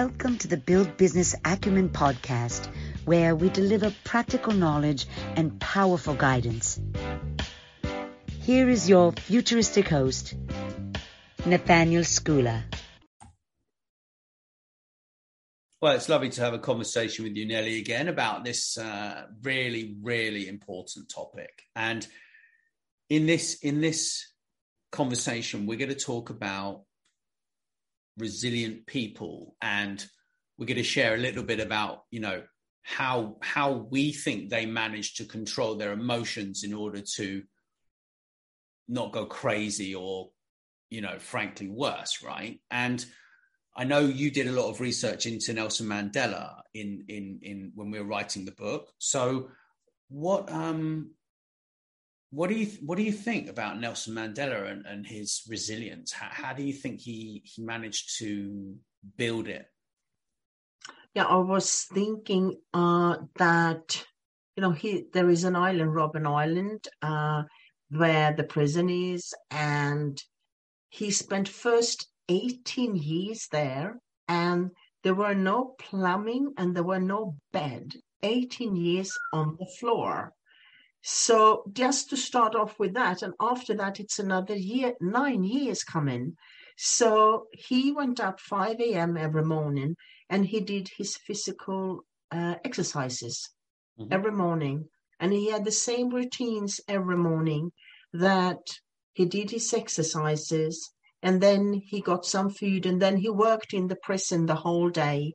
Welcome to the Build Business Acumen podcast, where we deliver practical knowledge and powerful guidance. Here is your futuristic host, Nathaniel Schooler. Well, it's lovely to have a conversation with you, Nelly, again about this uh, really, really important topic. And in this in this conversation, we're going to talk about resilient people, and we're going to share a little bit about you know how how we think they manage to control their emotions in order to not go crazy or you know frankly worse right? And i know you did a lot of research into nelson mandela in in in when we were writing the book. So what um what do you what do you think about Nelson Mandela and, and his resilience? How, how do you think he he managed to build it? Yeah, I was thinking uh, that you know he there is an island, Robben Island, uh, where the prison is, and he spent first eighteen years there, and there were no plumbing and there were no bed. Eighteen years on the floor so just to start off with that, and after that, it's another year, nine years coming. So he went up 5 a.m. every morning and he did his physical uh, exercises mm-hmm. every morning. And he had the same routines every morning that he did his exercises and then he got some food and then he worked in the prison the whole day.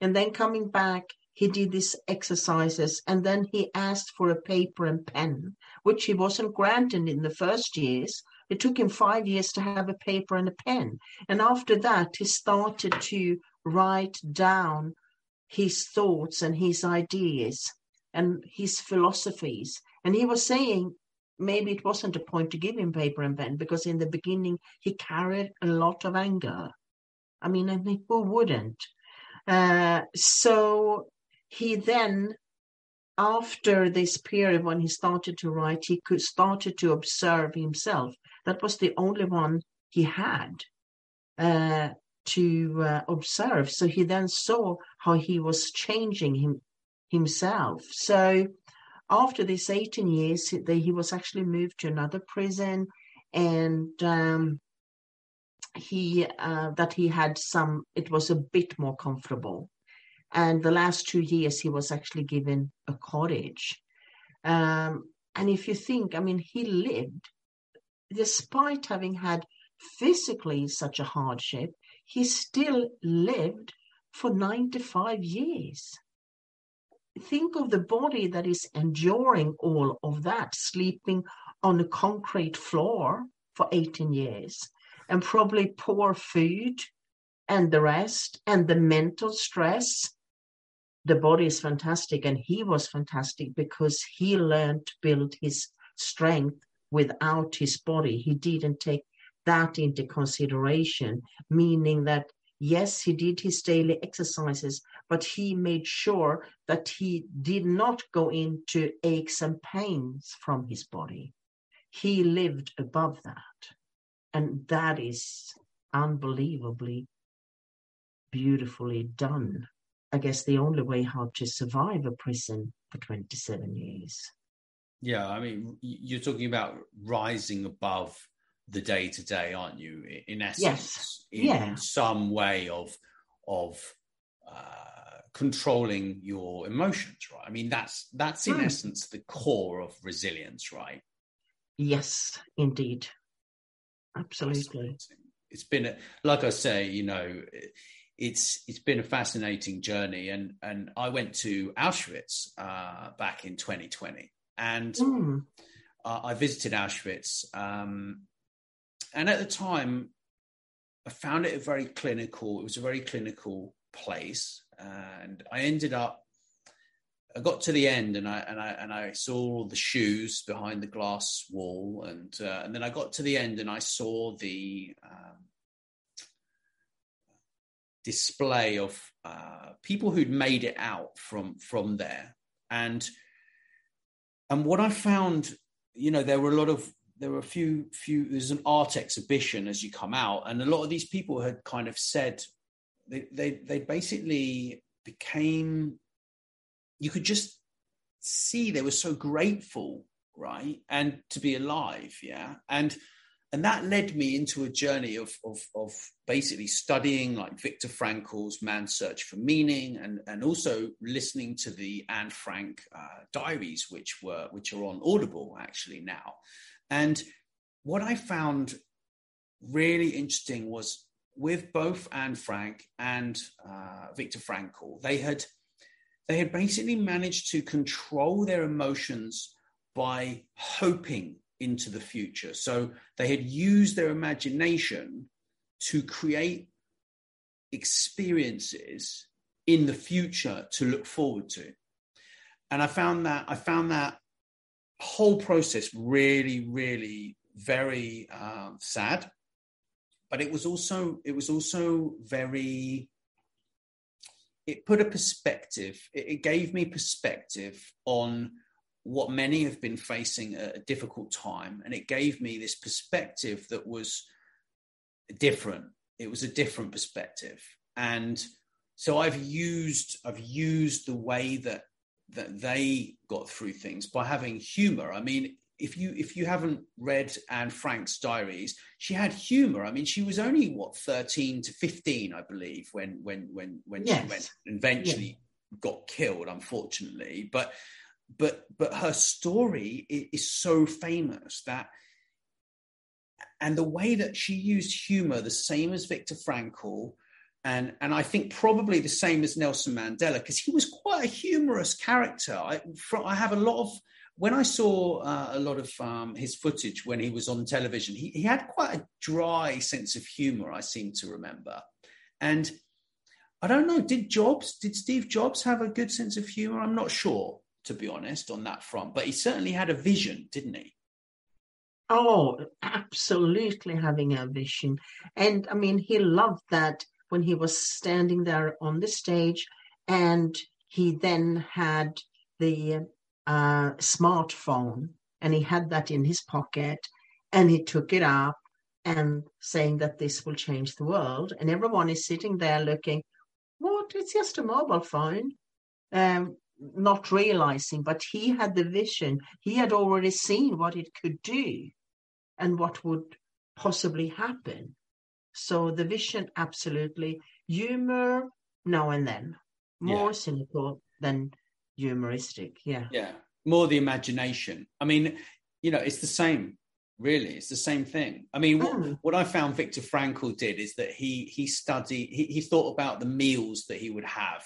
And then coming back, he did these exercises and then he asked for a paper and pen, which he wasn't granted in the first years. It took him five years to have a paper and a pen. And after that, he started to write down his thoughts and his ideas and his philosophies. And he was saying, maybe it wasn't a point to give him paper and pen because in the beginning he carried a lot of anger. I mean, I mean, who wouldn't? Uh, so he then after this period when he started to write he could started to observe himself. That was the only one he had uh, to uh, observe. So he then saw how he was changing him himself. So after this 18 years he was actually moved to another prison and um, he uh, that he had some it was a bit more comfortable and the last two years, he was actually given a cottage. Um, and if you think, I mean, he lived, despite having had physically such a hardship, he still lived for 95 years. Think of the body that is enduring all of that, sleeping on a concrete floor for 18 years, and probably poor food and the rest, and the mental stress the body is fantastic and he was fantastic because he learned to build his strength without his body. He didn't take that into consideration meaning that yes he did his daily exercises but he made sure that he did not go into aches and pains from his body. He lived above that. And that is unbelievably beautifully done I guess, the only way how to survive a prison for 27 years. Yeah, I mean, you're talking about rising above the day to day, aren't you? In essence, yes. in yeah. some way of of uh, controlling your emotions, right? I mean, that's that's in mm. essence the core of resilience, right? Yes, indeed, absolutely. It's been, a, like I say, you know, it's it's been a fascinating journey, and and I went to Auschwitz uh, back in 2020, and mm. uh, I visited Auschwitz, um, and at the time, I found it a very clinical. It was a very clinical place, and I ended up. I got to the end, and I and I and I saw all the shoes behind the glass wall, and uh, and then I got to the end, and I saw the um, display of uh, people who'd made it out from from there, and and what I found, you know, there were a lot of there were a few few there's an art exhibition as you come out, and a lot of these people had kind of said they, they they basically became you could just see they were so grateful right? And to be alive yeah? And and that led me into a journey of, of, of basically studying like Viktor Frankl's Man's Search for Meaning, and, and also listening to the Anne Frank uh, diaries, which were which are on Audible actually now. And what I found really interesting was with both Anne Frank and uh, Viktor Frankl, they had they had basically managed to control their emotions by hoping into the future. So they had used their imagination to create experiences in the future to look forward to. And I found that I found that whole process really, really very um, sad. But it was also it was also very it put a perspective, it, it gave me perspective on what many have been facing a, difficult time. And it gave me this perspective that was different. It was a different perspective. And so I've used I've used the way that that they got through things by having humor. I mean, if you if you haven't read Anne Frank's diaries, she had humor. I mean, she was only what thirteen to fifteen, I believe, when when when when yes. she went eventually yes. got killed, unfortunately. But but but her story is so famous that and the way that she used humor the same as Viktor Frankl and and I think probably the same as Nelson Mandela because he was quite a humorous character. I, I have a lot of when I saw uh, a lot of um, his footage when he was on television he, he had quite a dry sense of humor I seem to remember. And I don't know did Jobs did Steve Jobs have a good sense of humor? I'm not sure to be honest, on that front. But he certainly had a vision, didn't he? Oh, absolutely having a vision. And I mean, he loved that when he was standing there on the stage and he then had the uh, smartphone and he had that in his pocket and he took it up and saying that this will change the world. And everyone is sitting there looking, what? It's just a mobile phone. Um, not realizing, but he had the vision. He had already seen what it could do and what would possibly happen. So the vision, absolutely. Humor now and then, more yeah. cynical than humoristic. Yeah. Yeah. More the imagination. I mean, you know, it's the same. Really, it's the same thing. I mean, what, mm. what I found Viktor Frankl did is that he he studied, he, he thought about the meals that he would have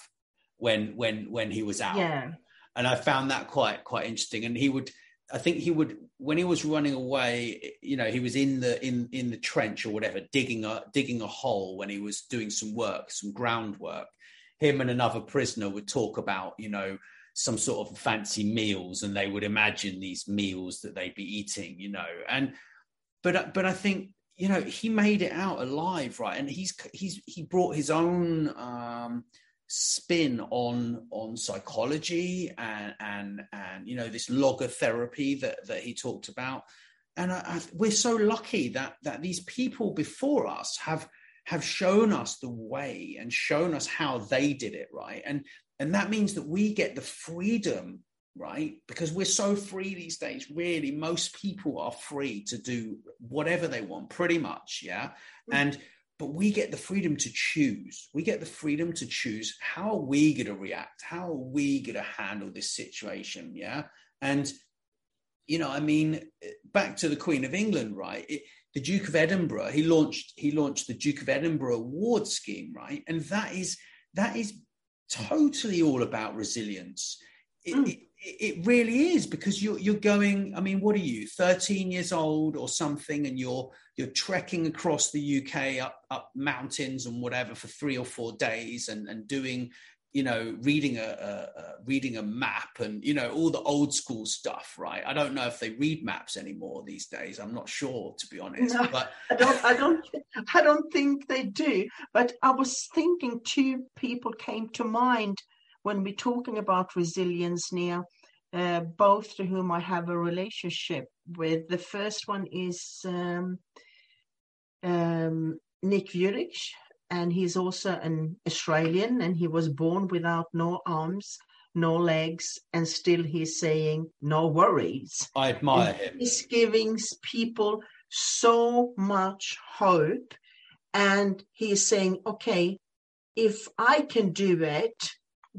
when when when he was out. Yeah. And I found that quite quite interesting. And he would I think he would when he was running away, you know, he was in the in in the trench or whatever, digging a digging a hole when he was doing some work, some groundwork. Him and another prisoner would talk about, you know, some sort of fancy meals, and they would imagine these meals that they'd be eating, you know. And but but I think you know he made it out alive, right? And he's he's he brought his own um, spin on on psychology and and and you know this logotherapy that that he talked about. And I, I, we're so lucky that that these people before us have have shown us the way and shown us how they did it right? And and that means that we get the freedom right? Because we're so free these days really. Most people are free to do whatever they want pretty much yeah? Mm-hmm. and but we get the freedom to choose. We get the freedom to choose how are we going to react? How are we going to handle this situation? Yeah. And, you know, I mean, back to the Queen of England, right? It, the Duke of Edinburgh, he launched, he launched the Duke of Edinburgh Award scheme, right? And that is, that is totally all about resilience. It, mm. it, it really is because you're you're going. I mean, what are you, 13 years old or something, and you're you're trekking across the UK up up mountains and whatever for three or four days, and and doing, you know, reading a, a, a reading a map and you know all the old school stuff, right? I don't know if they read maps anymore these days. I'm not sure to be honest. No, but I don't. I don't. I don't think they do. But I was thinking two people came to mind when we're talking about resilience now uh, both to whom I have a relationship with. The first one is um, um, Nick Vujicic, and he's also an Australian, and he was born without no arms, no legs, and still he's saying no worries. I admire And him. He's giving people so much hope, and he's saying, okay, if I can do it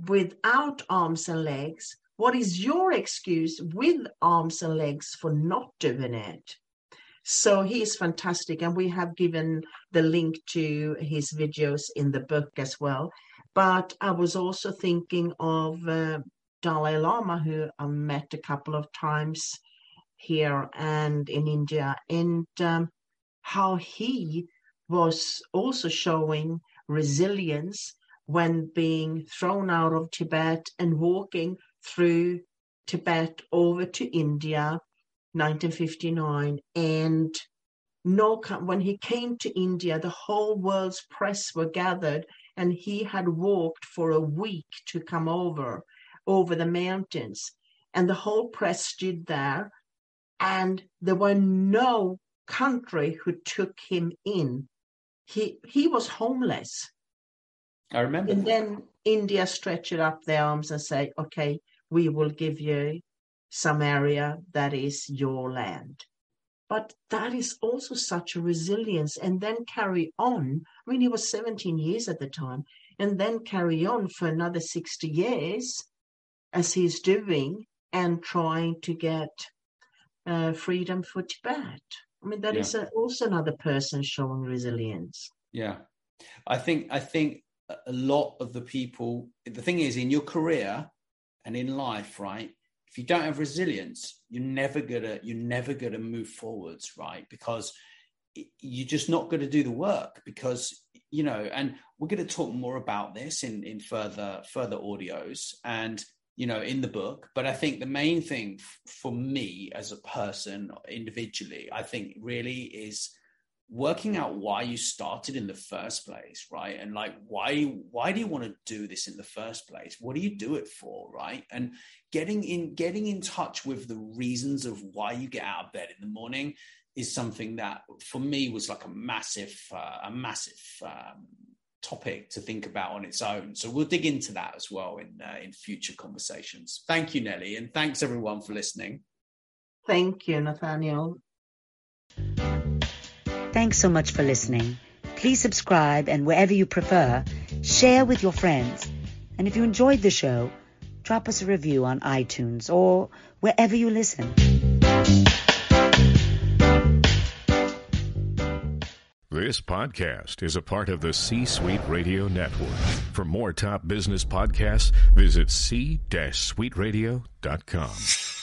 without arms and legs, what is your excuse with arms and legs for not doing it? So he is fantastic, and we have given the link to his videos in the book as well. But I was also thinking of uh, Dalai Lama, who I met a couple of times here and in India, and um, how he was also showing resilience when being thrown out of Tibet and walking through Tibet over to India 1959 and no when he came to India the whole world's press were gathered and he had walked for a week to come over over the mountains. And the whole press stood there and there were no country who took him in. He he was homeless I remember. and then India stretched up their arms and say, okay, we will give you some area that is your land. But that is also such a resilience and then carry on. I mean, he was 17 years at the time and then carry on for another 60 years as he's doing and trying to get uh, freedom for Tibet. I mean, that Yeah. is a, also another person showing resilience. Yeah. I think I think a- lot of the people the thing is in your career and in life, right? If you don't have resilience, you're never gonna you're never gonna move forwards, right? Because you're just not going to do the work because you know and we're going to talk more about this in in further further audios and you know in the book but i think the main thing f- for me as a person individually i think really is working out why you started in the first place right? And like why why do you want to do this in the first place? What do you do it for right? And getting in getting in touch with the reasons of why you get out of bed in the morning is something that for me was like a massive uh, a massive um, topic to think about on its own. So we'll dig into that as well in uh, in future conversations. Thank you nelly and thanks everyone for listening. Thank you, Nathaniel. Thanks so much for listening. Please subscribe and wherever you prefer, share with your friends. And if you enjoyed the show, drop us a review on iTunes or wherever you listen. This podcast is a part of the C Suite Radio Network. For more top business podcasts, visit c-suiteradio.com.